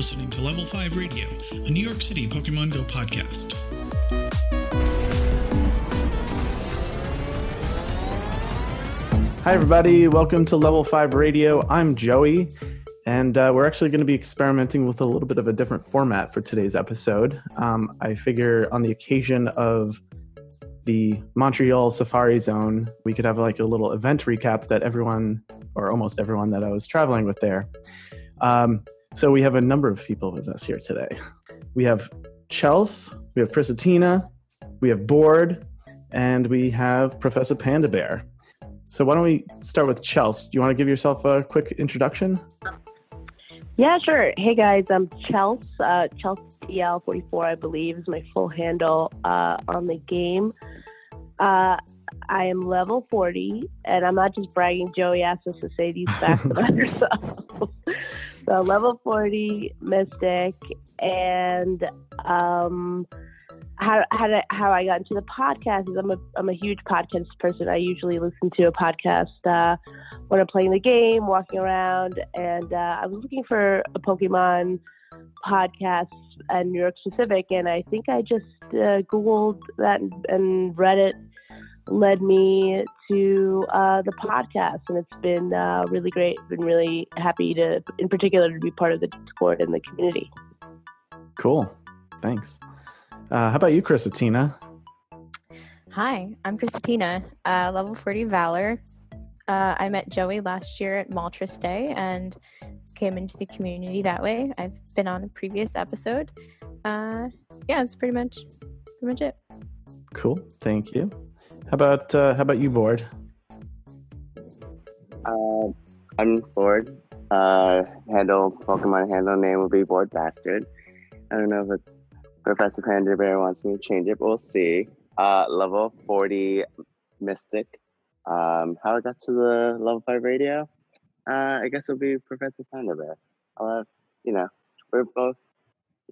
listening to Level 5 Radio, a New York City Pokemon Go podcast. Hi, everybody. Welcome to Level 5 Radio. I'm Joey, and uh, we're actually going to be experimenting with a little bit of a different format for today's episode. Um, I figure on the occasion of the Montreal Safari Zone, we could have like a little event recap that everyone, or almost everyone that I was traveling with there. Um, so we have a number of people with us here today. We have Chels, we have Christina, we have Board, and we have Professor Panda Bear. So why don't we start with Chels? Do you want to give yourself a quick introduction? Yeah, sure. Hey guys, I'm Chels. Uh, Chels 44 I believe, is my full handle uh, on the game. Uh, I am level 40, and I'm not just bragging. Joey asked us to say these facts about herself. so, level 40 Mystic, and um, how how, did, how I got into the podcast is I'm a I'm a huge podcast person. I usually listen to a podcast uh, when I'm playing the game, walking around, and uh, I was looking for a Pokemon podcast and New York specific, and I think I just uh, googled that and, and Reddit led me to uh, the podcast, and it's been uh, really great. Been really happy to, in particular, to be part of the Discord and the community. Cool, thanks. Uh, how about you, Christina? Hi, I'm Christina, uh, level 40 Valor. Uh, I met Joey last year at Moltres Day and came into the community that way. I've been on a previous episode. Uh, yeah, that's pretty much pretty much it. Cool, thank you. How about uh, how about you, Board? Uh, I'm Board. Uh, handle Pokemon handle name will be Board Bastard. I don't know if Professor Panda Bear wants me to change it, but we'll see. Uh, level 40 Mystic. Um, how I got to the level 5 radio? Uh, I guess it'll be Professor Panda Bear. I'll have, you know, we're both,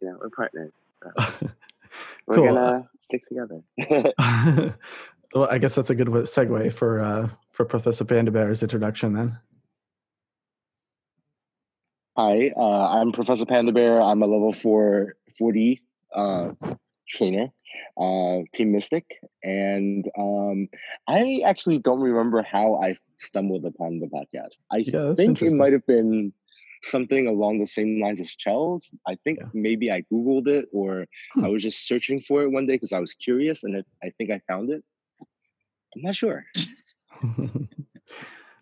you know, we're partners. So we're Cool. gonna stick together. well, I guess that's a good segue for uh, for Professor Panda Bear's introduction. Then, Hi, uh, I'm Professor Panda Bear. I'm a level four 40 uh, trainer, uh, Team Mystic. And um, I actually don't remember how I stumbled upon the podcast. I Yeah, think it might have been something along the same lines as Chels. I think Yeah. maybe I Googled it or Hmm. I was just searching for it one day because I was curious and it, I think I found it. I'm not sure.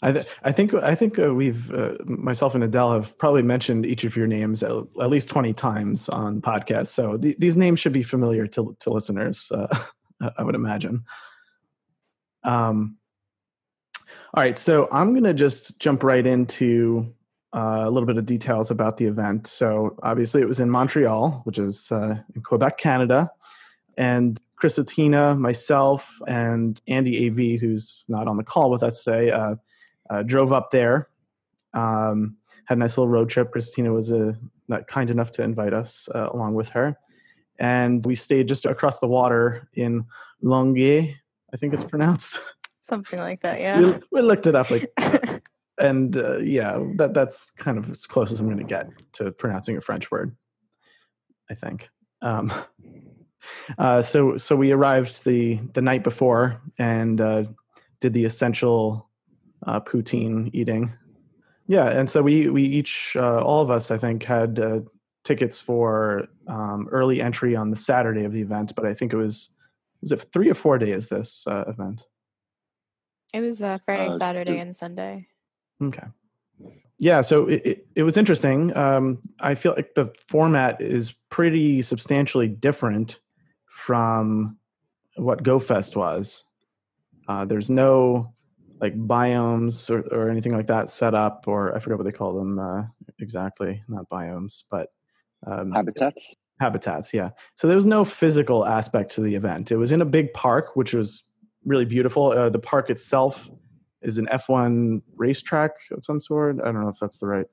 I th- I think I think uh, we've uh, myself and Adele have probably mentioned each of your names at, at least twenty times on podcasts. So th- these names should be familiar to to listeners. Uh, I would imagine. Um, all right, so I'm going to just jump right into uh, a little bit of details about the event. So obviously, it was in Montreal, which is uh, in Quebec, Canada, and Christina, myself, and Andy Av, who's not on the call with us today, uh, uh, drove up there. Um, had a nice little road trip. Christina was uh, not kind enough to invite us uh, along with her, and we stayed just across the water in Longueuil, I think it's pronounced. Something like that, we, yeah. we looked it up, like, and uh, yeah, that that's kind of as close as I'm going to get to pronouncing a French word. I think. Um, uh, so so we arrived the the night before and uh, did the essential uh, poutine eating. Yeah, and so we we each uh, all of us I think had uh, tickets for um, early entry on the Saturday of the event, but I think it was was it three or four days this uh, event. it was uh, Friday, Uh, Saturday, th- and Sunday. Okay. Yeah, so it, it, it was interesting. Um, I feel like the format is pretty substantially different from what GoFest was. Uh, there's no like biomes or, or anything like that set up, or I forget what they call them uh, exactly. Not biomes, but um, Habitats? habitats yeah so there was no physical aspect to the event it was in a big park which was really beautiful uh, the park itself is an f1 racetrack of some sort i don't know if that's the right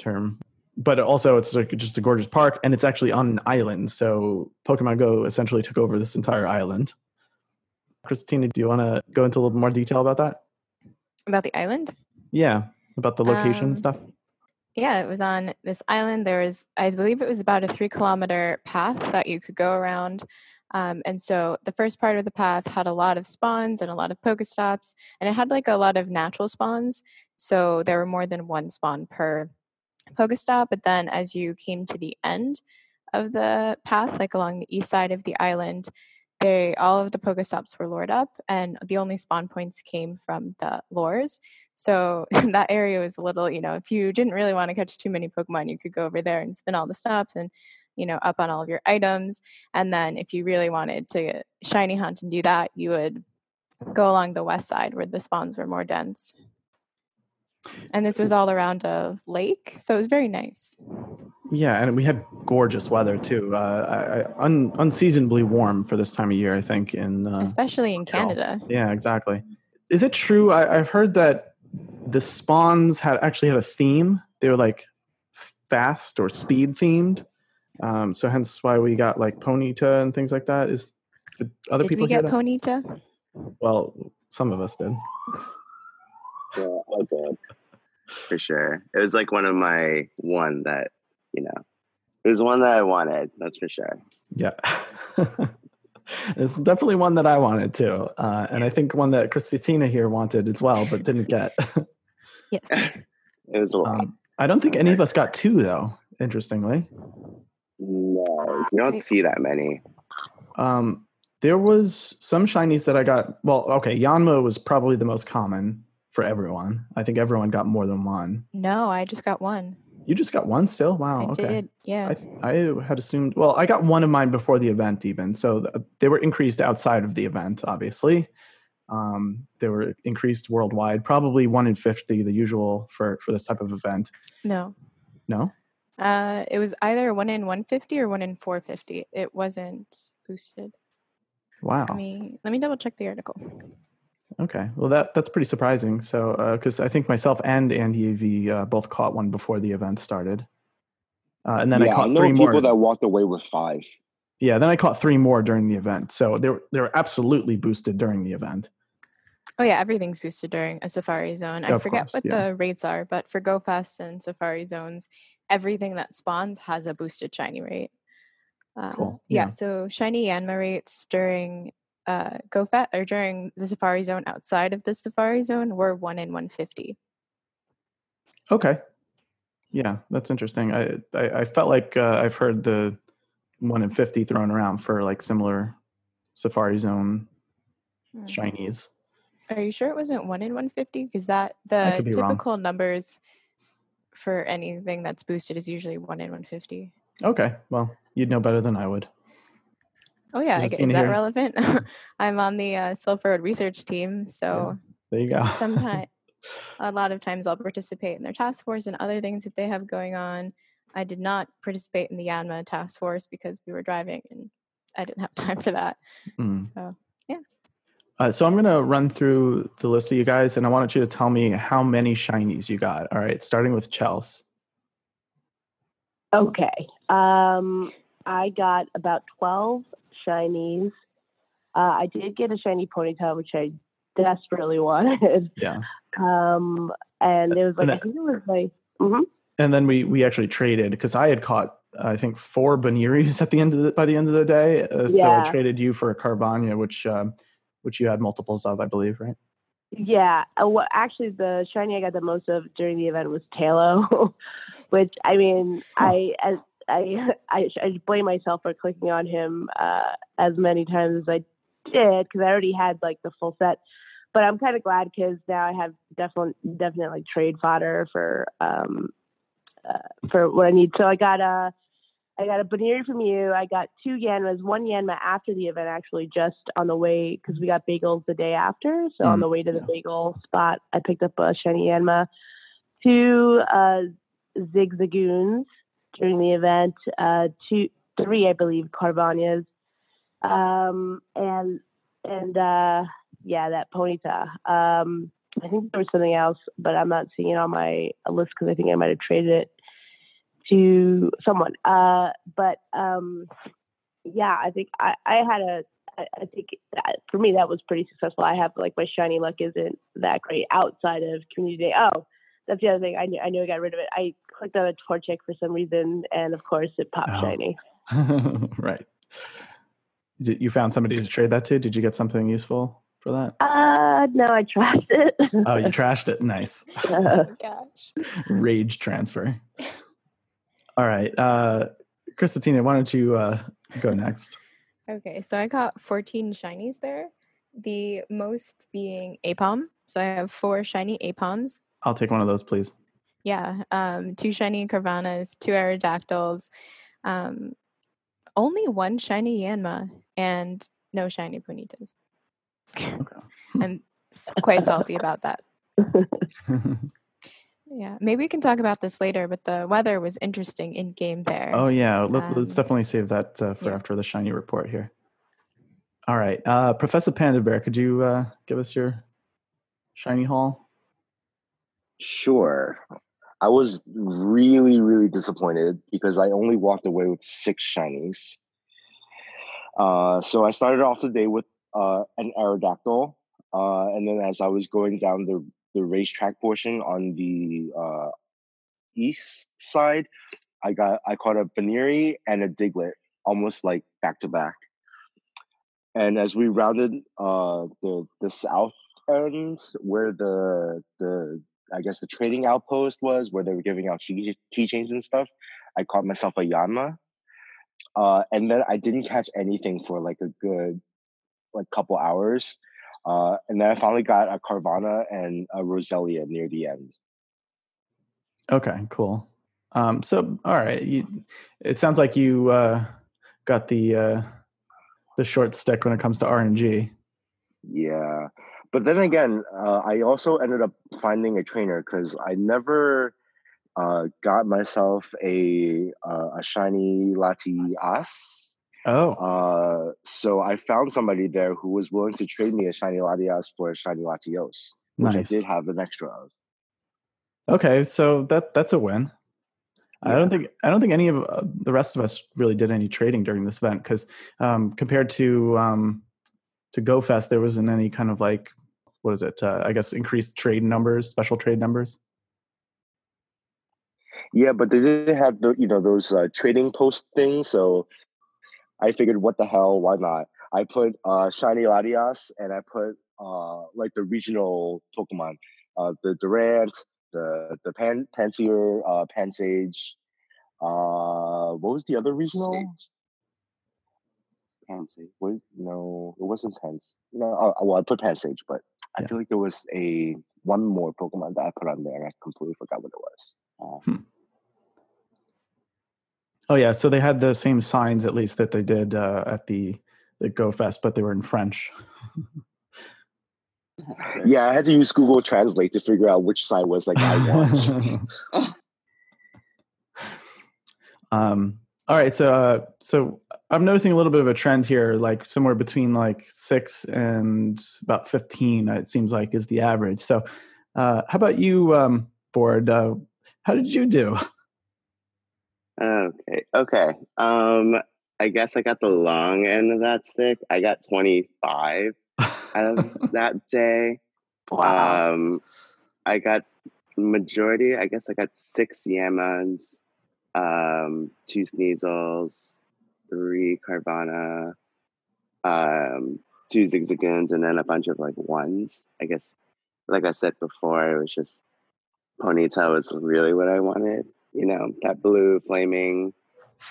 term but also it's like just a gorgeous park and it's actually on an island so pokemon go essentially took over this entire island christina do you want to go into a little more detail about that About the island? yeah about the location Um, stuff Yeah, it was on this island. There was, I believe it was about a three kilometer path that you could go around. Um, and so the first part of the path had a lot of spawns and a lot of Pokestops, and it had like a lot of natural spawns. So there were more than one spawn per Pokestop. But then as you came to the end of the path, like along the east side of the island, they all of the Pokestops were lured up, and the only spawn points came from the lures. So that area was a little, you know, if you didn't really want to catch too many Pokemon, you could go over there and spin all the stops and, you know, up on all of your items. And then if you really wanted to shiny hunt and do that, you would go along the west side where the spawns were more dense. And this was all around a lake, so it was very nice. Yeah, and we had gorgeous weather too. Uh, I, un, unseasonably warm for this time of year, I think. In uh, especially in Canada. Yeah, exactly. Is it true? I, I've heard that the spawns had actually had a theme. They were like fast or speed themed. Um, so hence why we got like Ponyta and things like that. Is did other did people we get that? Ponyta? Well, some of us did. Yeah, I did. For sure. It was like one of my one that, you know, it was one that I wanted, that's for sure. Yeah. it's definitely one that I wanted too. Uh, and I think one that Christina here wanted as well, but didn't get. yes. It was a lot. Um, I don't think any of us got two though, interestingly. no, you don't see that many. Um, there was some shinies that I got. Well, okay, Yanma was probably the most common for everyone. I think everyone got more than one. No, I just got one. You just got one still? Wow. I okay. did. Yeah. I, I had assumed. Well, I got one of mine before the event, even. So th- they were increased outside of the event, obviously. Um, they were increased worldwide, probably one in fifty, the usual for for this type of event. no. No. Uh, it was either one in 150 or one in 450. It wasn't boosted. Wow. Let me let me double check the article. Okay. Well, that that's pretty surprising. So, because I think myself and Andy AV uh, both caught one before the event started, uh, and then yeah, I caught know three people more. that walked away with five. yeah, then I caught three more during the event. So they were they were absolutely boosted during the event. Oh yeah, everything's boosted during a Safari Zone. I Of forget course, what yeah. the rates are, but for GoFest and Safari Zones, everything that spawns has a boosted shiny rate. Um, Cool, Yeah. yeah. So shiny Yanma rates during uh, GoFest or during the Safari Zone outside of the Safari Zone were one in 150. Okay. Yeah, that's interesting. I I, I felt like uh, I've heard the one in fifty thrown around for like similar Safari Zone Hmm. shinies. Are you sure it wasn't one in 150? Because that the be wrong. typical numbers for anything that's boosted is usually one in 150. Okay. Well, you'd know better than I would. Oh yeah, I Just is that here. relevant? I'm on the uh, Silph Road research team, so There you go. sometimes a lot of times I'll participate in their task force and other things that they have going on. I did not participate in the Yanma task force because we were driving and I didn't have time for that. Mm. So, yeah. Uh, so I'm going to run through the list of you guys, and I want you to tell me how many shinies you got. All right, starting with Chels. Okay. Um, I got about 12 shinies. Uh, I did get a shiny ponytail, which I desperately wanted. Yeah, Um, and it was like, And I think it was like, mhm. and then we we actually traded because I had caught I think four Bunearys at the end of the, by the end of the day. Uh, So I traded you for a Carvanha, which um, which you had multiples of, I believe, right? yeah. Uh, what, actually, the shiny I got the most of during the event was Taillow, which I mean, I as I, I I blame myself for clicking on him uh, as many times as I did because I already had like the full set. But I'm kind of glad because now I have definitely definitely trade fodder for um uh, for what I need. So I got a I got a Buneary from you. I got two Yanmas, one Yanma after the event actually, just on the way because we got bagels the day after. So on Mm, the way to the yeah. bagel spot, I picked up a shiny Yanma, two uh, Zigzagoons during the event, uh, two, three I believe Carvanhas, um, and and uh, yeah, that Ponyta. Um, I think there was something else, but I'm not seeing it on my list because I think I might have traded it to someone. Uh, but um, yeah, I think I, I had a. I I think that, for me that was pretty successful. I have like my shiny luck isn't that great outside of community day. Oh, that's the other thing. I knew I knew I got rid of it. I clicked on a Torchic for some reason, and of course it popped Oh. shiny. right. Did you found somebody to trade that to? Did you get something useful for that? Uh, no, I trashed it. Oh, you trashed it. Nice. Uh, Gosh. Rage transfer. All right. Uh Christina, why don't you uh go next? Okay, so I got 14 shinies there. The most being Aipom. So I have four shiny Aipoms. I'll take one of those, please. Yeah, um, two shiny Carvanhas, two Aerodactyls, um, only one shiny Yanma, and no shiny Ponytas. I'm quite salty about that. Yeah, maybe we can talk about this later, but the weather was interesting in game there. oh yeah, let, us Um, definitely save that uh, for yeah. after the shiny report here. All right, uh, Professor Panda Bear, could you uh, give us your shiny haul? Sure. I was really, really disappointed because I only walked away with six shinies. Uh, so I started off the day with uh, an Aerodactyl. Uh, and then as I was going down the, the racetrack portion on the uh, east side, I got I caught a Buneary and a Diglett almost like back to back. And as we rounded uh, the the south end where the the I guess the trading outpost was where they were giving out key keychains and stuff. I caught myself a Yanma, uh, and then I didn't catch anything for like a good like couple hours, uh, and then I finally got a Carvanha and a Roselia near the end. Okay, cool. Um, so, all right, you, it sounds like you uh, got the uh, the short stick when it comes to RNG. Yeah, but then again, uh, I also ended up finding a trainer because I never uh, got myself a uh, a shiny Latias. Oh, Uh, so I found somebody there who was willing to trade me a shiny Latias for a shiny Latios, which nice. I did have an extra of. Okay, so that that's a win. I don't think I don't think any of uh, the rest of us really did any trading during this event because um, compared to um, to GoFest, there wasn't any kind of like what is it? Uh, I guess increased trade numbers, special trade numbers. Yeah, but they didn't have the you know those uh, trading post things, so I figured, what the hell? Why not? I put uh, shiny Latias and I put uh, like the regional Pokemon, uh, the Durant, the the Pan Panseer, uh, Pansage. Uh, what was the other regional? Pansage. What? No, it wasn't Pans. No, uh, well, I put Pansage, but I Yeah. feel like there was a one more Pokemon that I put on there, I completely forgot what it was. Uh, Oh yeah, so they had the same signs at least that they did uh, at the the GoFest, but they were in French. Yeah, I had to use Google Translate to figure out which sign was like I want. um, all right, so uh, so I'm noticing a little bit of a trend here, like somewhere between like six and about fifteen. It seems like is the average. So, uh, how about you, um, Board? Uh, how did you do? Okay. Okay. Um, I guess I got the long end of that stick. I got 25 out of that day. Um, I got majority. I guess I got six Yanmas, um, two Sneasels, three Carvanha, um, two Zigzagoons, and then a bunch of like ones. I guess, like I said before, it was just Ponyta was really what I wanted. You know, that blue flaming,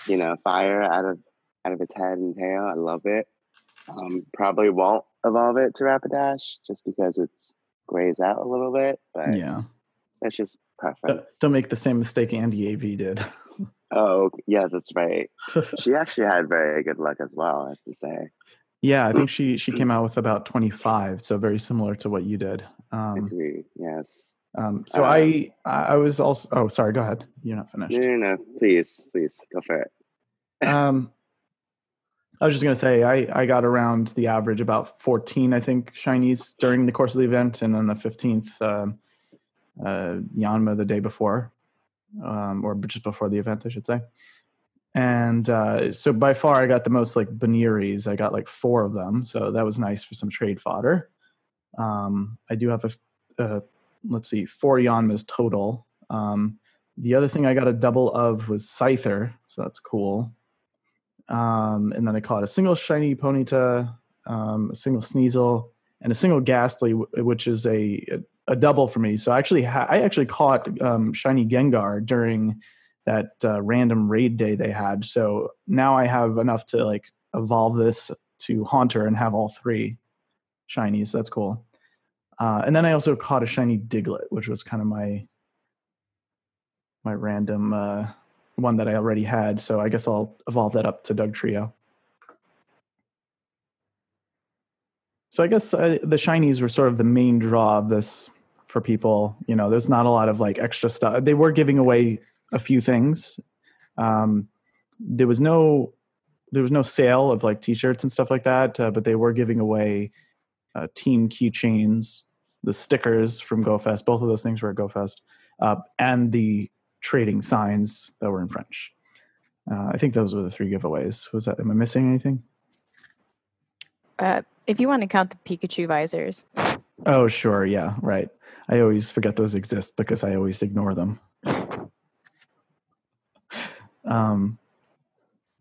you know, fire out of out of its head and tail. I love it. Um, probably won't evolve it to Rapidash just because it's grays out a little bit, but yeah, that's just preference. don't make the same mistake Andy Av did. Oh, yeah, that's right. She actually had very good luck as well, I have to say. yeah, I think she she came out with about 25, so very similar to what you did. Um, Agreed. Yes. um, so Um, I I was also oh sorry, go ahead. You're not finished. No, no, no. Please, please go for it. um, I was just gonna say I I got around the average about 14 I think shinies during the course of the event, and then the 15th um, uh, Yanma the day before, um, or just before the event I should say. And uh, so by far I got the most like Bunearys. I got like four of them, so that was nice for some trade fodder. Um, I do have a, uh let's see four Yanmas total. Um, the other thing I got a double of was Scyther, so that's cool. Um, and then I caught a single shiny Ponyta, um, a single Sneasel, and a single Gastly, which is a, a, double for me. So I actually ha- I actually caught um, shiny Gengar during that uh, random raid day they had. So now I have enough to like evolve this to Haunter and have all three shinies. So that's cool. Uh, and then I also caught a shiny Diglett, which was kind of my my random uh, one that I already had. So I guess I'll evolve that up to Dugtrio. So I guess uh, the shinies were sort of the main draw of this for people. You know, there's not a lot of like extra stuff. They were giving away a few things. Um, there was no there was no sale of like t-shirts and stuff like that, uh, but they were giving away uh, team keychains, the stickers from GoFest. Both of those things were at GoFest, uh, and the trading signs that were in French. Uh, I think those were the three giveaways. Was that? Am I missing anything? Uh, if you want to count the Pikachu visors. Oh, sure. Yeah, right. I always forget those exist because I always ignore them. um,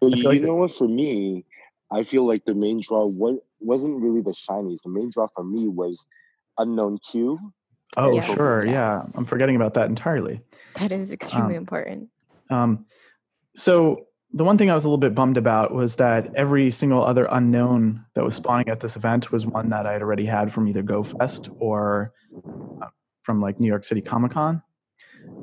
But you, like know what? For me, I feel like the main draw was, wasn't really the shinies. The main draw for me was Unown Q. oh, Yes, sure. Yeah. I'm forgetting about that entirely. That is extremely Um, important. Um, so the one thing I was a little bit bummed about was that every single other Unown that was spawning at this event was one that I had already had from either GoFest or uh, from like New York City Comic Con.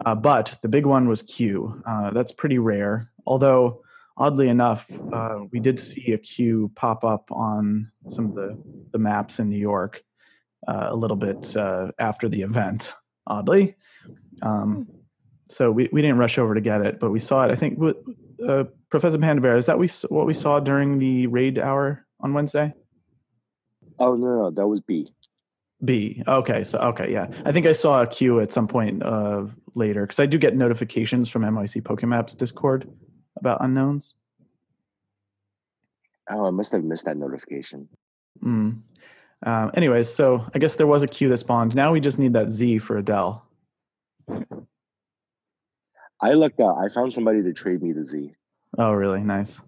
Uh, but the big one was Q. Uh, that's pretty rare. Although, oddly enough, uh, we did see a Q pop up on some of the, the maps in New York uh, a little bit uh, after the event, oddly. Um, so we, we didn't rush over to get it, but we saw it. I think with, uh, Professor Panda Bear, is that we what we saw during the raid hour on Wednesday? Oh no, no, that was B. B. Okay, so okay, yeah. I think I saw a Q at some point uh, later because I do get notifications from NYC Pokemaps Discord about Unowns. Oh, I must have missed that notification. Mm. Um, anyways, so I guess there was a Q that spawned. Now we just need that Z for Adele. I looked out. I found somebody to trade me the Z. Oh, really? Nice.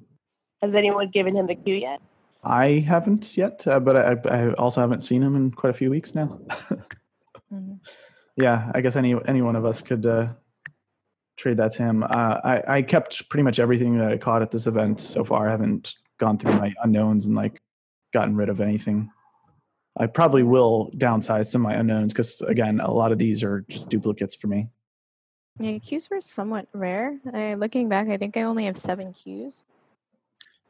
Has anyone given him the Q yet? I haven't yet, uh, but I, I also haven't seen him in quite a few weeks now. Mhm. yeah, I guess any any one of us could uh, trade that to him. Uh, I I kept pretty much everything that I caught at this event so far. I haven't gone through my Unowns and like gotten rid of anything. I probably will downsize some of my Unowns because again, a lot of these are just duplicates for me. Yeah, Qs were somewhat rare. I, looking back, I think I only have seven Qs.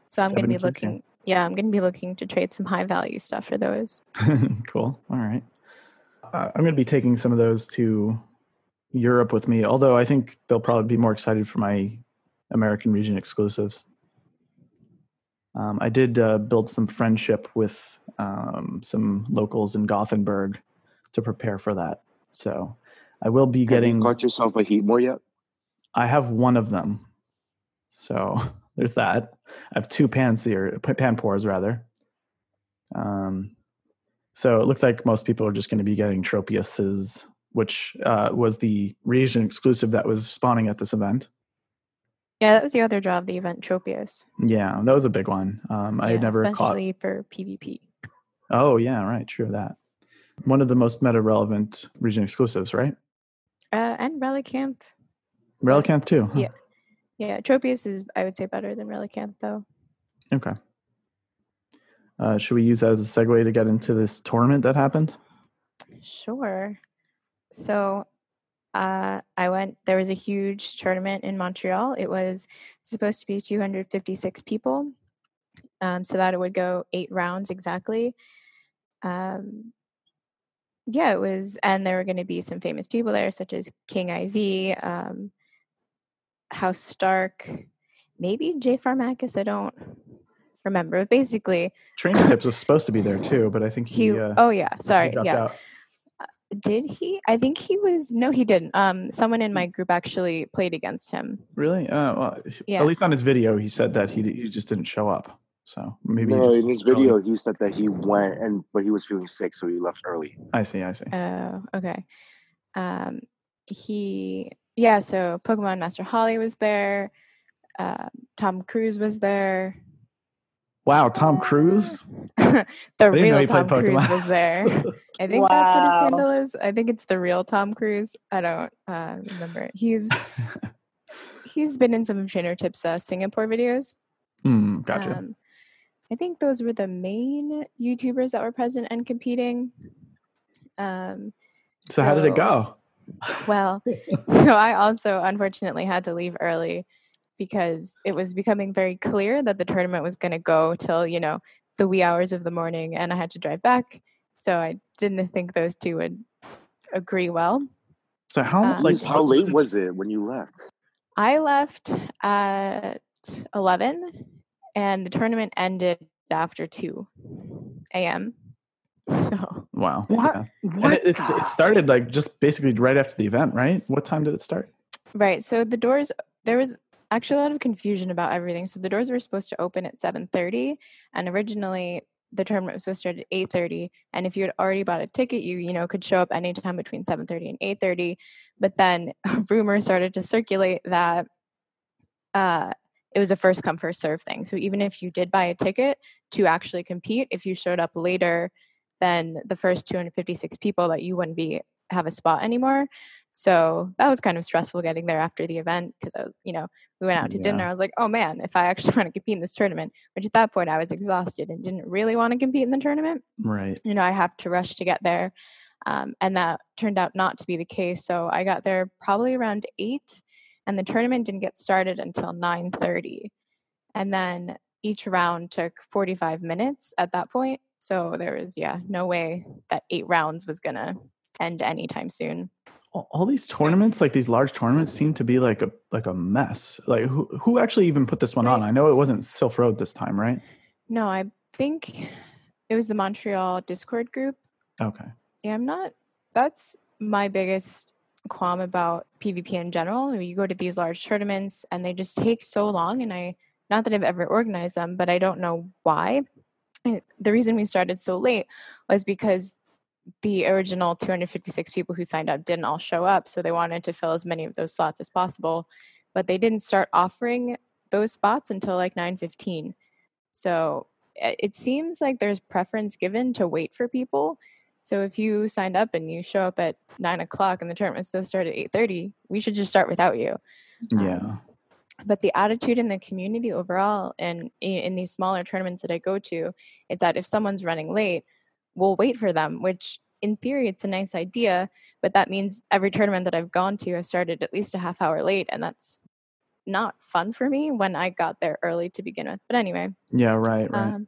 So I'm going to be looking. Yeah, I'm going to be looking to trade some high value stuff for those. cool. All right. Uh, I'm going to be taking some of those to Europe with me, although I think they'll probably be more excited for my American region exclusives. Um, I did uh, build some friendship with um, some locals in Gothenburg to prepare for that. So I will be Have you getting. caught yourself a Heatmor yet? I have one of them. So there's that. I have two Panseer, Panpours rather. Um, so it looks like most people are just going to be getting Tropiuses, which uh, was the region exclusive that was spawning at this event. Yeah, that was the other draw of the event, Tropius. Yeah, that was a big one. Um, I had Yeah, never caught. especially for PvP. Oh yeah, right, true of that. One of the most meta relevant region exclusives, right? Uh, and Relicanth. Relicanth too. huh? Yeah. Yeah, Tropius is, I would say, better than Relicanth, though. Okay. Uh, should we use that as a segue to get into this tournament that happened? Sure. So uh, I went, there was a huge tournament in Montreal. It was supposed to be 256 people. Um, so that it would go eight rounds exactly. Um, yeah, it was, and there were going to be some famous people there, such as King IV, um, House Stark, maybe Jay Farmakis. I don't remember. But basically, Trainer Tips was supposed to be there too, but I think he, he, uh, oh yeah, sorry, yeah. out. Did he? I think he was. No, he didn't. Um, someone in my group actually played against him. Really? Uh, well, Yeah. At least on his video, he said that he he just didn't show up. So maybe. No, in his early. video, he said that he went and but he was feeling sick, so he left early. I see. I see. Oh, okay. Um, he, Yeah, so Pokemon Master Holly was there. Uh, Tom Cruise was there. Wow, Tom Cruise. the real Tom Cruise was there. I think that's what his handle is. I think it's the real Tom Cruise. I don't uh, remember. He's he's been in some of Trainer Tips uh, Singapore videos. Hmm, gotcha. Um, I think those were the main YouTubers that were present and competing. Um, so how did it go? well, so I also unfortunately had to leave early because it was becoming very clear that the tournament was going to go till, you know, the wee hours of the morning and I had to drive back. So I didn't think those two would agree well. So how um, like how late was it when you left? I left at 11 and the tournament ended after 2 a.m. So Wow. What? yeah. And What? it, it started like just basically right after the event, right? What time did it start? Right. So the doors there was actually a lot of confusion about everything. So the doors were supposed to open at 7:30 and originally the tournament was supposed to start at 8:30 and if you had already bought a ticket you you know could show up anytime between 7:30 and 8:30 but then rumors started to circulate that uh it was a first come first serve thing. So even if you did buy a ticket to actually compete, if you showed up later than the first 256 people that you wouldn't be have a spot anymore. So that was kind of stressful getting there after the event because I was, you know, we went out to dinner. I was like, oh man, if I actually want to compete in this tournament, which at that point I was exhausted and didn't really want to compete in the tournament, Right. you know, I have to rush to get there. Um, and that turned out not to be the case. So I got there probably around eight, and the tournament didn't get started until nine thirty. And then each round took forty five minutes at that point. So there was yeah no way that eight rounds was gonna end anytime soon. All, these tournaments, like these large tournaments, seem to be like a like a mess. Like who who actually even put this one on? I know it wasn't Silph Road this time, right? No, I think it was the Montreal Discord group. Okay. Yeah, I'm not. That's my biggest qualm about PvP in general. You go to these large tournaments and they just take so long. And I, not that I've ever organized them, but I don't know why. The reason we started so late was because the original 256 people who signed up didn't all show up. So they wanted to fill as many of those slots as possible. But they didn't start offering those spots until like 9:15. So it seems like there's preference given to wait for people. So if you signed up and you show up at nine o'clock and the tournament does start at eight thirty, we should just start without you. Um, Yeah. But the attitude in the community overall, and in these smaller tournaments that I go to, is that if someone's running late, we'll wait for them. Which, in theory, it's a nice idea, but that means every tournament that I've gone to has started at least a half hour late, and that's not fun for me when I got there early to begin with. But anyway, Yeah. Right. Right. um,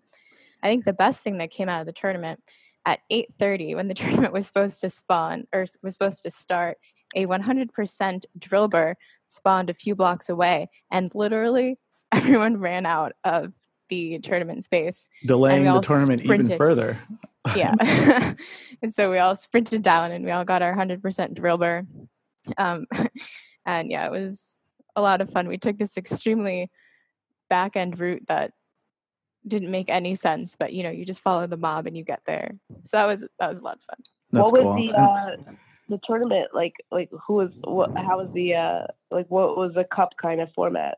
I think the best thing that came out of the tournament at 8:30 when the tournament was supposed to spawn or was supposed to start, a 100% drill Drilbur spawned a few blocks away, and literally everyone ran out of the tournament space. Delaying the tournament even further. Yeah, and so we all sprinted down and we all got our 100% Drilbur. Um, and yeah, it was a lot of fun. We took this extremely back end route that didn't make any sense, but you know, you just follow the mob and you get there. So that was that was a lot of fun. That's what was cool. the uh, the tournament like? Like who was what? How was the uh like? What was the cup kind of format?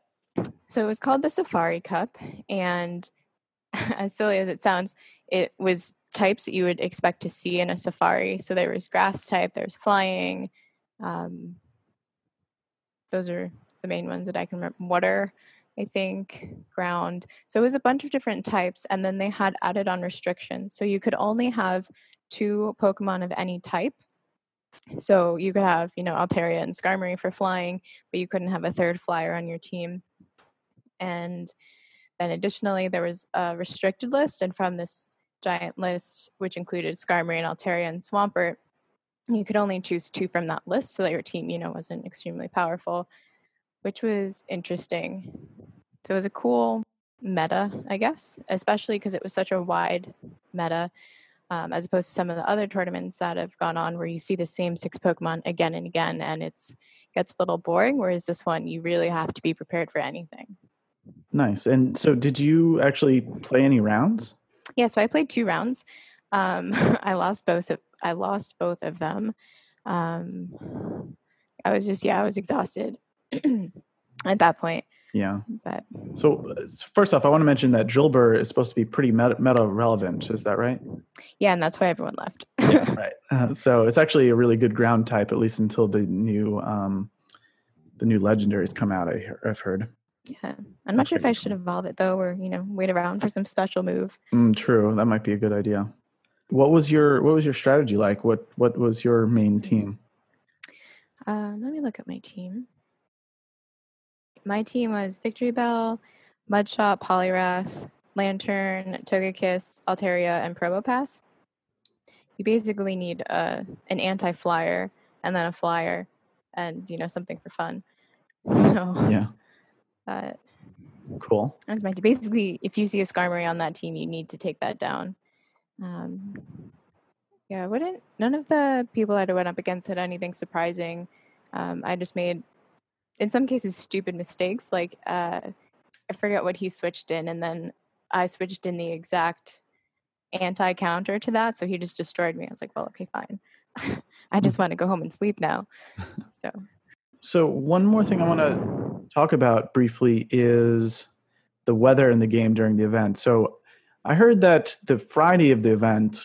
So it was called the Safari Cup, and as silly as it sounds, it was types that you would expect to see in a safari. So there was grass type, there was flying. Um, those are the main ones that I can remember. Water, I think, ground. So it was a bunch of different types, and then they had added on restrictions. So you could only have two Pokemon of any type. So you could have, you know, Altaria and Skarmory for flying, but you couldn't have a third flyer on your team. And then additionally, there was a restricted list, and from this giant list, which included Skarmory and Altaria and Swampert, you could only choose two from that list so that your team, you know, wasn't extremely powerful, which was interesting. So it was a cool meta, I guess, especially because it was such a wide meta, um, as opposed to some of the other tournaments that have gone on where you see the same six Pokemon again and again, and it's gets a little boring. Whereas this one, you really have to be prepared for anything. nice. And so, did you actually play any rounds? Yeah, so I played two rounds. Um, I lost both of I lost both of them. Um, I was just yeah, I was exhausted at that point. Yeah. But So uh, first off, I want to mention that Drilbur is supposed to be pretty meta, meta relevant. Is that right? yeah, and that's why everyone left. right. Uh, so it's actually a really good ground type, at least until the new um, the new legendaries come out. I, hear- I've heard. yeah, I'm not sure if I should evolve it though, or you know, wait around for some special move. Mm, true. That might be a good idea. What was your What was your strategy like? What What was your main team? Um, let me look at my team. My team was Victreebel, Mudshot, Poliwrath, Lanturn, Togekiss, Altaria, and Probopass. You basically need a an anti-flyer and then a flyer, and you know something for fun. So Yeah. uh, Cool. that's my basically. If you see a Skarmory on that team, you need to take that down. Um, yeah, I wouldn't. None of the people I went up against had anything surprising. Um, I just made, in some cases, stupid mistakes. Like uh, I forget what he switched in, and then I switched in the exact anti counter to that, so he just destroyed me. I was like, well, okay, fine. I just want to go home and sleep now. So So one more thing I want to talk about briefly is the weather in the game during the event. So I heard that the Friday of the event,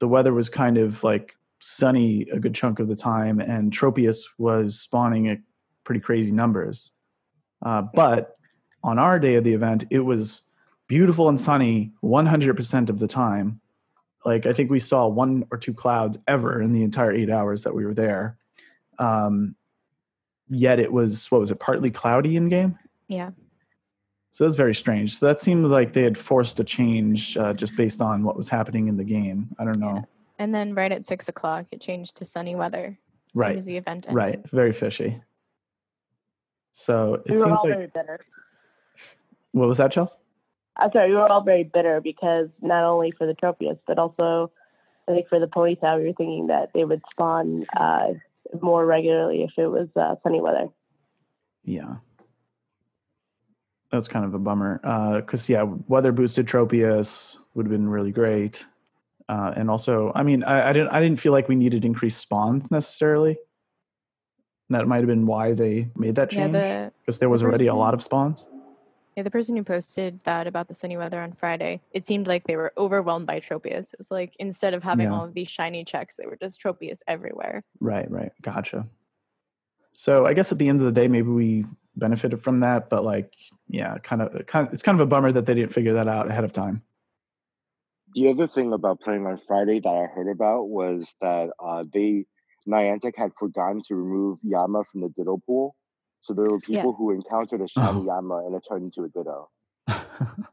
the weather was kind of like sunny a good chunk of the time, and Tropius was spawning at pretty crazy numbers. Uh, but on our day of the event, it was beautiful and sunny 100% of the time. Like I think we saw one or two clouds ever in the entire eight hours that we were there. Um, yet it was what was it partly cloudy in game yeah, so that's very strange so that seemed like they had forced a change uh, just based on what was happening in the game i don't know and then right at six o'clock, it changed to sunny weather. As Right. soon as the event ended. right very fishy so it we were seems all like very bitter. what was that chelsea I'm sorry, we were all very bitter because not only for the Tropius, but also I think for the Ponytail, we were thinking that they would spawn uh, more regularly if it was uh, sunny weather. yeah. That's kind of a bummer. Because yeah weather boosted tropius would have been really great. Uh, and also i mean I, I didn't i didn't feel like we needed increased spawns necessarily that might have been why they made that Yeah, change the because there was the already a lot of spawns Yeah, the person who posted that about the sunny weather on Friday, it seemed like they were overwhelmed by Tropius. It was like instead of having Yeah. all of these shiny checks, they were just Tropius everywhere. Right, right. Gotcha. So I guess at the end of the day, maybe we benefited from that, but like, yeah, kind of, kind of, it's kind of a bummer that they didn't figure that out ahead of time. The other thing about playing on Friday that I heard about was that uh, they Niantic had forgotten to remove Yanma from the Ditto pool. So there were Yeah. people who encountered a shiny Oh. Yanma and it turned into a Ditto.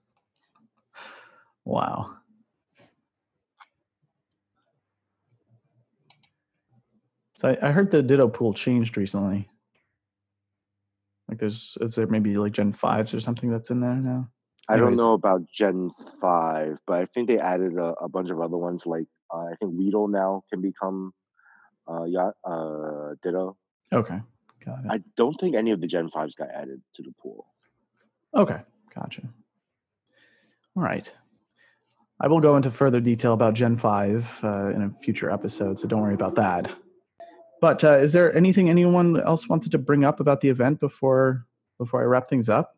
wow. So I, I heard the Ditto pool changed recently. Like, there's is there maybe like Gen fives or something that's in there now? I don't know about Gen 5, but I think they added a, a bunch of other ones. Like, uh, I think Weedle now can become uh, yeah, uh, Ditto. Okay, got it. I don't think any of the Gen 5s got added to the pool. Okay, gotcha. All right. I will go into further detail about Gen 5 uh, in a future episode, so don't worry about that. But uh, is there anything anyone else wanted to bring up about the event before before I wrap things up?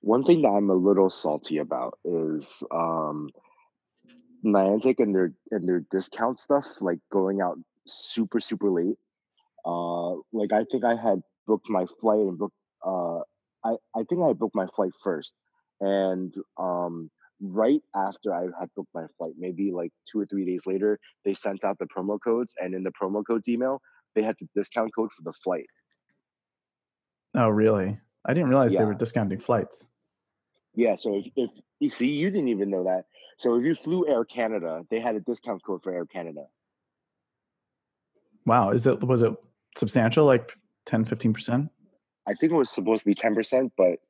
One thing that I'm a little salty about is um, Niantic and their and their discount stuff, like going out super super late. Uh, like I think I had booked my flight and booked. Uh, I I think I booked my flight first, and um, right after I had booked my flight, maybe like two or three days later, they sent out the promo codes, and in the promo codes email, they had the discount code for the flight. Oh, really? I didn't realize they were discounting flights. Yeah, so if, if you see, you didn't even know that. So if you flew Air Canada, they had a discount code for Air Canada. Wow, is it was it substantial like 10 15%? I think it was supposed to be ten percent, but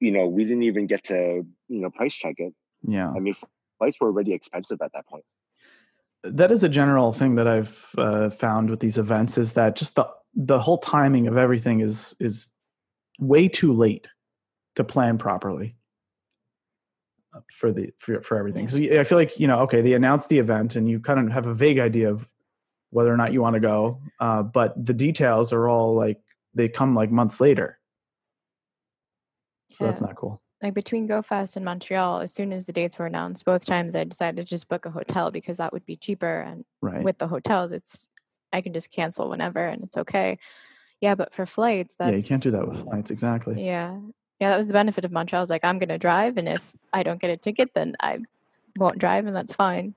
you know, we didn't even get to you know price check it. Yeah. I mean, flights were already expensive at that point. that is a general thing that I've uh, found with these events is that just the the whole timing of everything is is way too late to plan properly uh, for the for, for everything. So I feel like you know, okay, they announced the event and you kind of have a vague idea of whether or not you want to go, uh, but the details are all like they come like months later. So Yeah. that's not cool. like between Go Fest and Montreal, as soon as the dates were announced, both times I decided to just book a hotel because that would be cheaper. And Right. with the hotels, it's I can just cancel whenever and it's okay. Yeah, but for flights, that's yeah, you can't do that with flights. Exactly. Yeah, yeah, that was the benefit of Montreal. I was like, I'm gonna drive, and if I don't get a ticket, then I won't drive, and that's fine.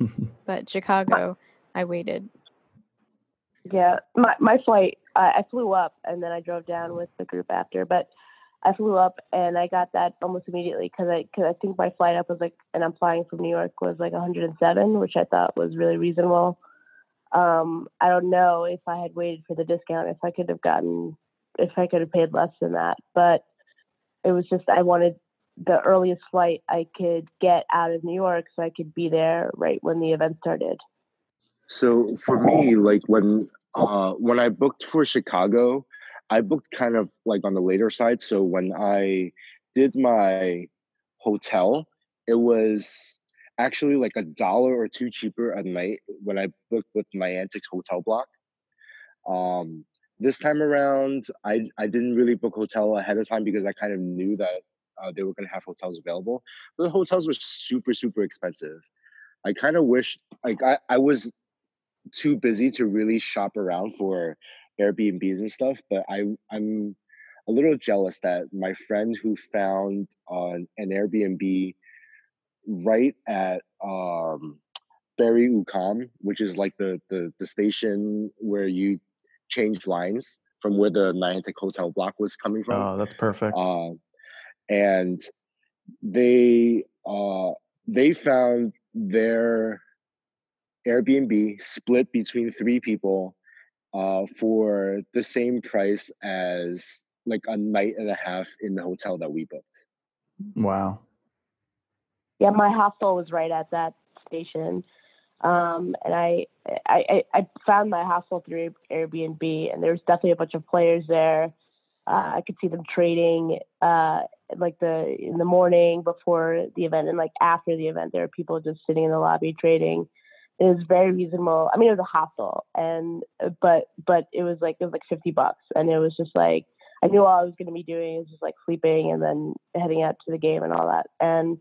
But Chicago, I waited. Yeah, my my flight. I flew up and then I drove down with the group after. But I flew up and I got that almost immediately because I cause I think my flight up was like, and I'm flying from New York was like 107, which I thought was really reasonable. Um, I don't know if I had waited for the discount, if I could have gotten, if I could have paid less than that. But it was just I wanted the earliest flight I could get out of New York so I could be there right when the event started. So for me, like when uh when I booked for Chicago, I booked kind of like on the later side. So when I did my hotel, it was actually like a dollar or two cheaper a night when I booked with my Niantic's hotel block. Um this time around, I I didn't really book hotel ahead of time because I kind of knew that uh, they were going to have hotels available. But the hotels were super super expensive. I kind of wish like I I was too busy to really shop around for Airbnbs and stuff. But I I'm a little jealous that my friend who found on an Airbnb right at um Berri-UQAM, which is like the the the station where you change lines from where the Niantic Hotel block was coming from. oh, that's perfect. Uh, and they uh, they found their Airbnb split between three people uh, for the same price as like a night and a half in the hotel that we booked. wow. Yeah, my hostel was right at that station, um, and I, I I I found my hostel through Airbnb, and there was definitely a bunch of players there. Uh, I could see them trading, uh, like the in the morning before the event, and like after the event, there were people just sitting in the lobby trading. It was very reasonable. I mean, it was a hostel, and but but it was like it was like fifty bucks, and it was just like I knew all I was going to be doing is just like sleeping and then heading out to the game and all that, and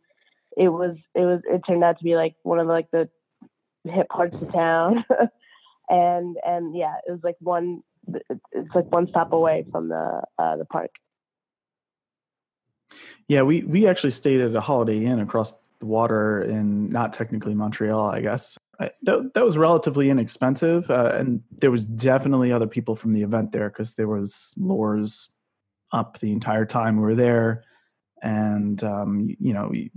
it was it was it turned out to be like one of the, like the hip parts of town and and yeah it was like one it's like one stop away from the uh the park Yeah, we we actually stayed at a Holiday Inn across the water in not technically Montreal, I guess. I, that that was relatively inexpensive, uh, and there was definitely other people from the event there because there was lures up the entire time we were there, and um, you, you know we,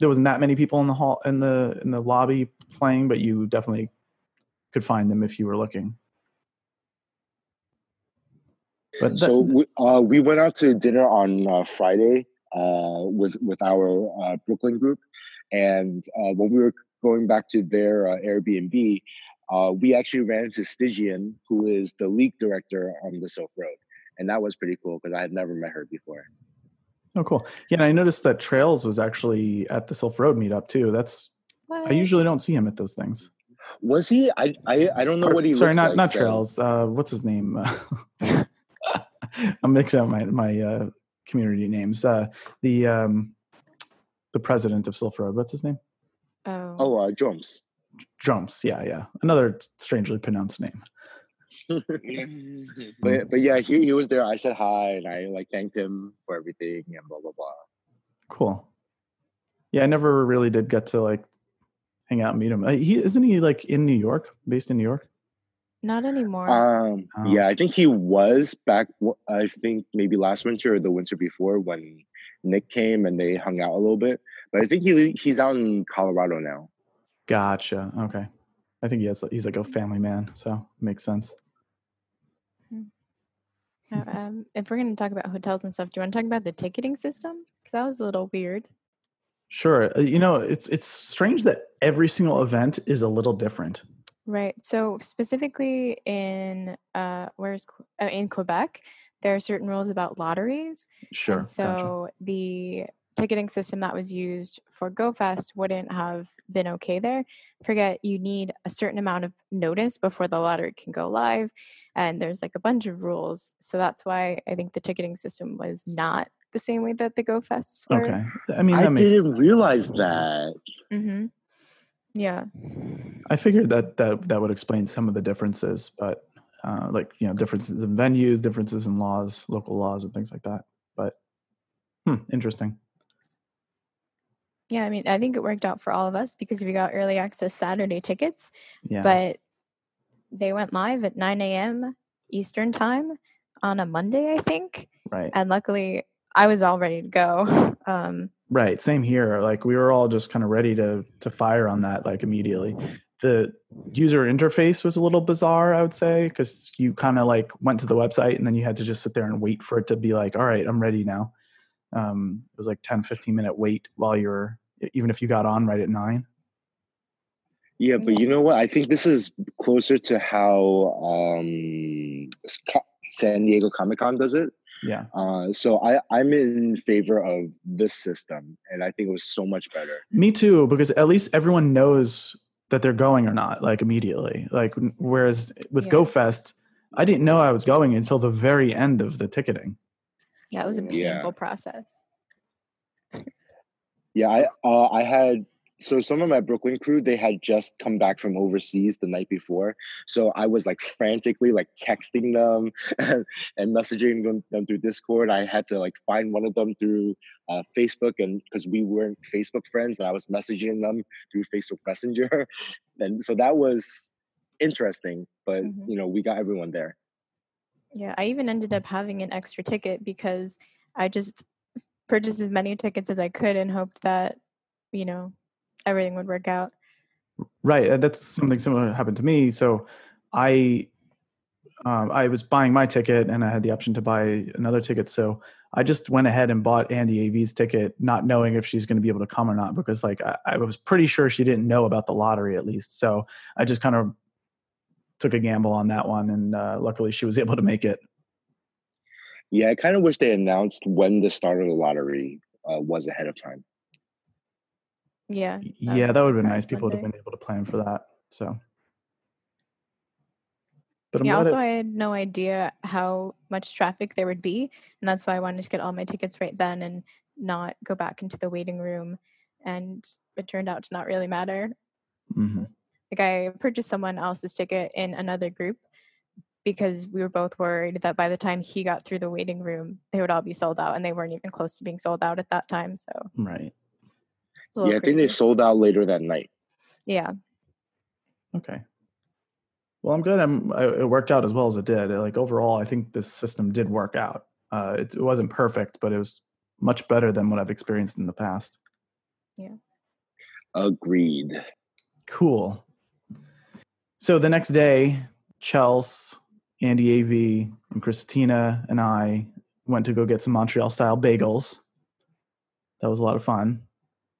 there wasn't that many people in the hall in the in the lobby playing, but you definitely could find them if you were looking. But that- So we, uh, we went out to dinner on uh, Friday uh, with with our uh, Brooklyn group, and uh, when we were going back to their uh, Airbnb, uh, we actually ran into Stygian, who is the league director on the Silph Road, and that was pretty cool because I had never met her before. oh, cool. Yeah, and I noticed that Trails was actually at the Silph Road meetup too. That's I usually don't see him at those things. Was he? I I, I don't know Or- what he. sorry, looks not like, not so- Trails. Uh, what's his name? I'm mixing up my my uh, community names. Uh, the um, the president of Silph Road. What's his name? Oh, Oh, uh, Jones. Drums. Yeah, yeah. Another strangely pronounced name. but but yeah, he, he was there. I said hi and I like thanked him for everything and blah blah blah. Cool. Yeah, I never really did get to like hang out and meet him. Uh, he isn't he like in New York, based in New York? not anymore. Um, Oh. yeah, I think he was back. I think maybe last winter or the winter before when Nick came and they hung out a little bit. But I think he he's out in Colorado now. Gotcha. Okay. I think he has. He's like a family man, so makes sense. Uh, um, if we're going to talk about hotels and stuff, do you want to talk about the ticketing system? Because that was a little weird. Sure. Uh, You know, it's it's strange that every single event is a little different. Right. So specifically in uh, where's uh, in Quebec, there are certain rules about lotteries. Sure. And so the ticketing system that was used for GoFest wouldn't have been okay there. Forget you need a certain amount of notice before the lottery can go live, and there's like a bunch of rules. So that's why I think the ticketing system was not the same way that the GoFests were. Okay. I mean, I makes, didn't realize that. Mm-hmm. Yeah. I figured that that that would explain some of the differences, but uh, like you know, differences in venues, differences in laws, local laws, and things like that. But hmm, interesting. Yeah, I mean, I think it worked out for all of us because we got early access Saturday tickets, Yeah. but they went live at 9 a.m. Eastern time on a Monday, I think. right. And luckily, I was all ready to go. Um, Right. Same here. Like we were all just kind of ready to to fire on that like immediately. The user interface was a little bizarre, I would say, because you kind of like went to the website and then you had to just sit there and wait for it to be like, all right, I'm ready now. Um, it was like 10, 15 minute wait while you're even if you got on right at nine. Yeah, but you know what? I think this is closer to how um, San Diego Comic Con does it. Yeah. Uh, so I, I'm in favor of this system, and I think it was so much better. Me too, because at least everyone knows that they're going or not, like immediately. Like whereas with Yeah. GoFest, I didn't know I was going until the very end of the ticketing. Yeah, it was a Yeah. painful process. Yeah, I uh, I had so some of my Brooklyn crew they had just come back from overseas the night before, so I was like frantically like texting them and, and messaging them, through Discord. I had to like find one of them through uh, Facebook, and because we weren't Facebook friends, and I was messaging them through Facebook Messenger, and so that was interesting. But Mhm. you know, we got everyone there. Yeah, I even ended up having an extra ticket because I just purchased as many tickets as I could and hoped that, you know, everything would work out. Right. uh, That's something similar happened to me. So I um, I was buying my ticket and I had the option to buy another ticket. So I just went ahead and bought Andy AV's ticket, not knowing if she's going to be able to come or not, because like I, I was pretty sure she didn't know about the lottery at least. So I just kind of took a gamble on that one, and uh, luckily she was able to make it. Yeah, I kind of wish they announced when the start of the lottery uh, was ahead of time. Yeah. yeah, that would have been nice. surprise People would have been able to plan for that. So, but I'm yeah, also it- I had no idea how much traffic there would be, and that's why I wanted to get all my tickets right then and not go back into the waiting room. And it turned out to not really matter. Mhm. Like I purchased someone else's ticket in another group because we were both worried that by the time he got through the waiting room, they would all be sold out, and they weren't even close to being sold out at that time. So right. a little Yeah, I think they sold out later that night. Yeah, Okay. Well, I'm good. I'm. I, it worked out as well as it did. Like overall, I think this system did work out. Uh, it, it wasn't perfect, but it was much better than what I've experienced in the past. Yeah. Agreed. Cool. So the next day, Chels, Andy Av, and Christina and I went to go get some Montreal style bagels. That was a lot of fun.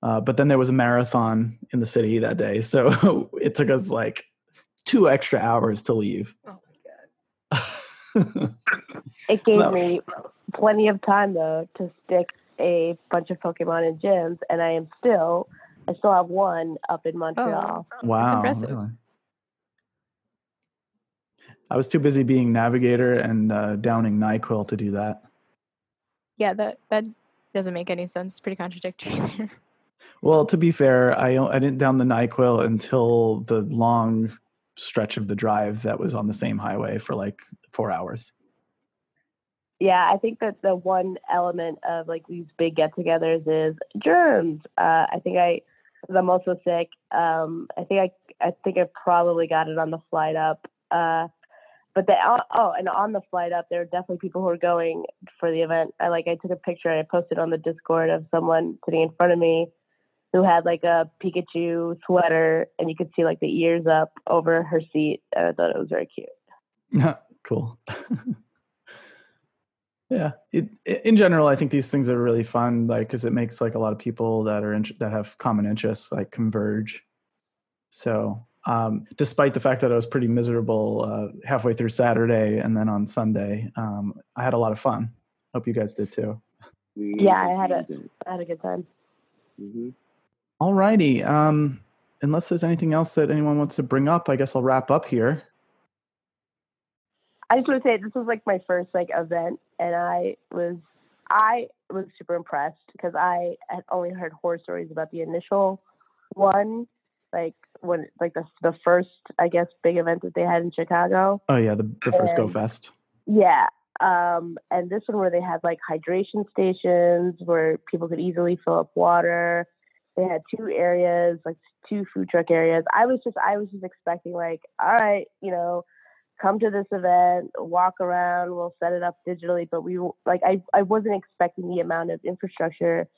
Uh, but then there was a marathon in the city that day, so it took us like two extra hours to leave. Oh my god! It gave No. me plenty of time though to stick a bunch of Pokemon in gyms, and I am still, I still have one up in Montreal. wow, It's impressive. really? I was too busy being navigator and uh, downing Nyquil to do that. yeah. That that doesn't make any sense. It's pretty contradictory there. Well, to be fair, I I didn't down the Nyquil until the long stretch of the drive that was on the same highway for like four hours. Yeah, I think that the one element of like these big get-togethers is germs. Uh, I think I, 'cause I'm also sick. Um, I think I, I think I probably got it on the flight up. Uh, but the oh, oh, and on the flight up, there are definitely people who are going for the event. I like I took a picture and I posted on the Discord of someone sitting in front of me who had like a Pikachu sweater, and you could see like the ears up over her seat. And I thought it was very cute. cool. yeah, it, in general, I think these things are really fun, like because it makes like a lot of people that are int- that have common interests like converge. So, um, despite the fact that I was pretty miserable uh, halfway through Saturday and then on Sunday, um, I had a lot of fun. Hope you guys did too. Yeah, I had a- did. I had a good time. Mhm. All righty. Um, unless there's anything else that anyone wants to bring up, I guess I'll wrap up here. I just want to say this was like my first like event, and I was I was super impressed because I had only heard horror stories about the initial one, like when like the the first I guess big event that they had in Chicago. Oh yeah, the, the first Go Fest. Yeah. Um, and this one where they had like hydration stations where people could easily fill up water. They had two areas, like two food truck areas. I was just I was just expecting like, all right, you know, come to this event, walk around, we'll set it up digitally, but we like I I wasn't expecting the amount of infrastructure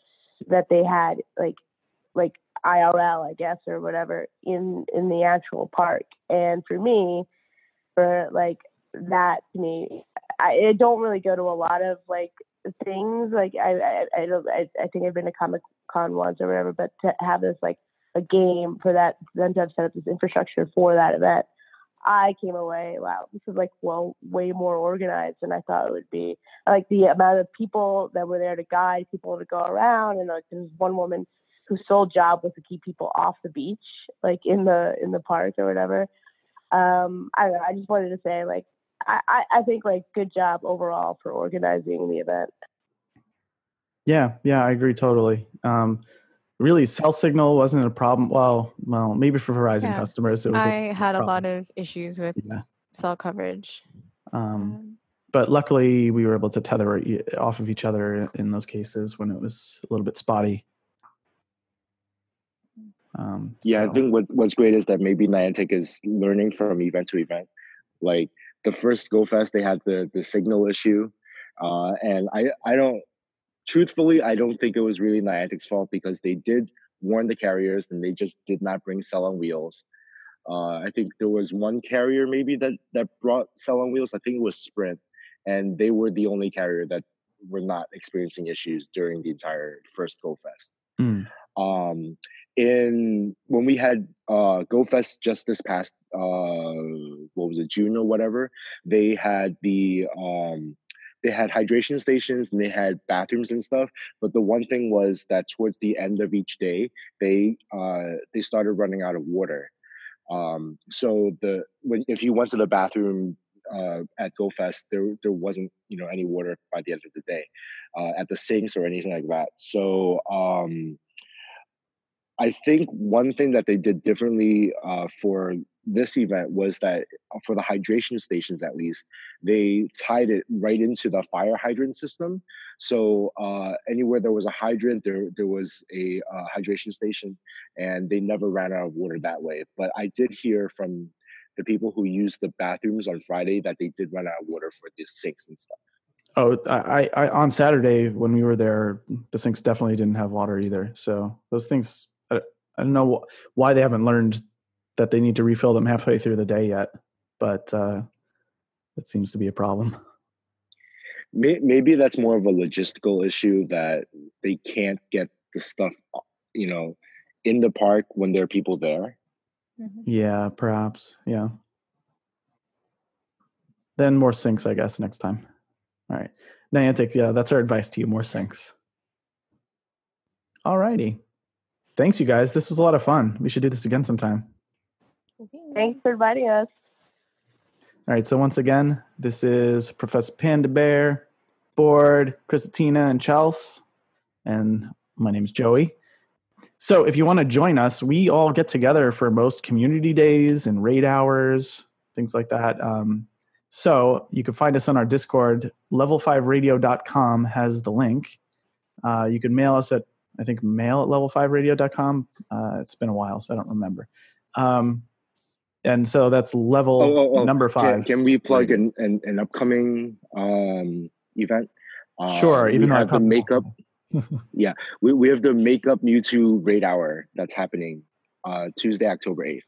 that they had like like IRL, I guess, or whatever in in the actual park. And for me, for like that to me, I, I don't really go to a lot of like things. Like I I, I don't I, I think I've been to Comic Con once or whatever, but to have this like a game for that them to have set up this infrastructure for that event. I came away, wow, this is like well way more organized than I thought it would be. Like the amount of people that were there to guide people to go around, and like there's one woman whose sole job was to keep people off the beach, like in the in the park or whatever. Um, I don't know. I just wanted to say, like, I, I, I think like good job overall for organizing the event. Yeah, yeah, I agree totally. Um, really, cell signal wasn't a problem. Well, well, maybe for Verizon Yeah, customers, it was. a I had a problem. lot of issues with Yeah. cell coverage. Um, Um, but luckily, we were able to tether off of each other in those cases when it was a little bit spotty. Um, Yeah, so- I think what what's great is that maybe Niantic is learning from event to event. Like the first Go Fest, they had the the signal issue, uh, and I I don't truthfully I don't think it was really Niantic's fault because they did warn the carriers and they just did not bring cell on wheels. Uh, I think there was one carrier maybe that that brought cell on wheels. I think it was Sprint, and they were the only carrier that were not experiencing issues during the entire first Go Fest Mm. um in when we had uh GoFest just this past uh what was it June or whatever they had the um they had hydration stations and they had bathrooms and stuff but the one thing was that towards the end of each day they uh they started running out of water. Um so the when if you went to the bathroom uh at GoFest there there wasn't you know any water by the end of the day uh at the sinks or anything like that. So um I think one thing that they did differently uh, for this event was that uh, for the hydration stations, at least, they tied it right into the fire hydrant system. So uh, anywhere there was a hydrant, there there was a uh, hydration station, and they never ran out of water that way. But I did hear from the people who used the bathrooms on Friday that they did run out of water for the sinks and stuff. Oh, I, I, I on Saturday when we were there, the sinks definitely didn't have water either. So those things, I, I don't know wh- why they haven't learned that they need to refill them halfway through the day yet, but uh, it seems to be a problem. Maybe that's more of a logistical issue that they can't get the stuff, you know, in the park when there are people there. mhm. Yeah, perhaps. Yeah. Then more sinks, I guess, next time. All right. Niantic, yeah, that's our advice to you. More sinks. All righty. Thanks, you guys. This was a lot of fun. We should do this again sometime. Thanks for inviting us. All right. So once again, this is Professor Panda Bear, Board, Christina, and Chels, and my name is Joey. So if you want to join us, we all get together for most community days and raid hours, things like that. Um, so you can find us on our Discord. Level5radio.com has the link. Uh, you can mail us at, I think, mail at level5radio.com. Uh, it's been a while, so I don't remember. Um, and so that's level Oh, oh, oh, number five. can we plug an, an, an upcoming um, event? Uh, Sure, we even though I have the makeup. yeah, we, we have the makeup Mewtwo raid hour that's happening uh, Tuesday, October eighth,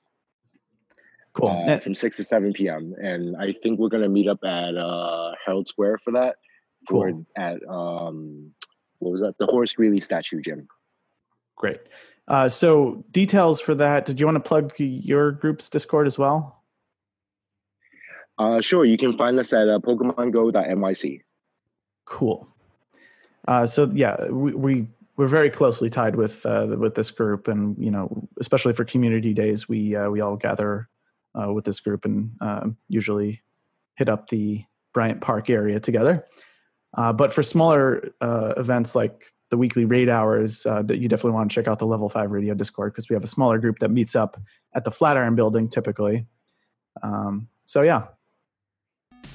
Cool. uh, And- from six to seven p.m. And I think we're gonna meet up at uh, Herald Square for that. For Cool. at um, what was that? The Horace Greeley statue, gym. Great. Uh, so details for that. Did you want to plug your group's Discord as well? Uh, sure, you can find us at uh, PokemonGo.nyc. Cool. Uh, so yeah, we, we we're very closely tied with uh, with this group, and you know, especially for community days, we uh, we all gather uh, with this group and uh, usually hit up the Bryant Park area together. Uh, but for smaller uh, events like the weekly raid hours, uh, you definitely want to check out the Level 5 Radio Discord because we have a smaller group that meets up at the Flatiron building typically. Um, so, yeah,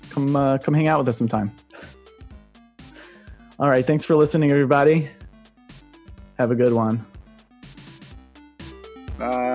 come, uh, come hang out with us sometime. All right, thanks for listening, everybody. Have a good one. Bye.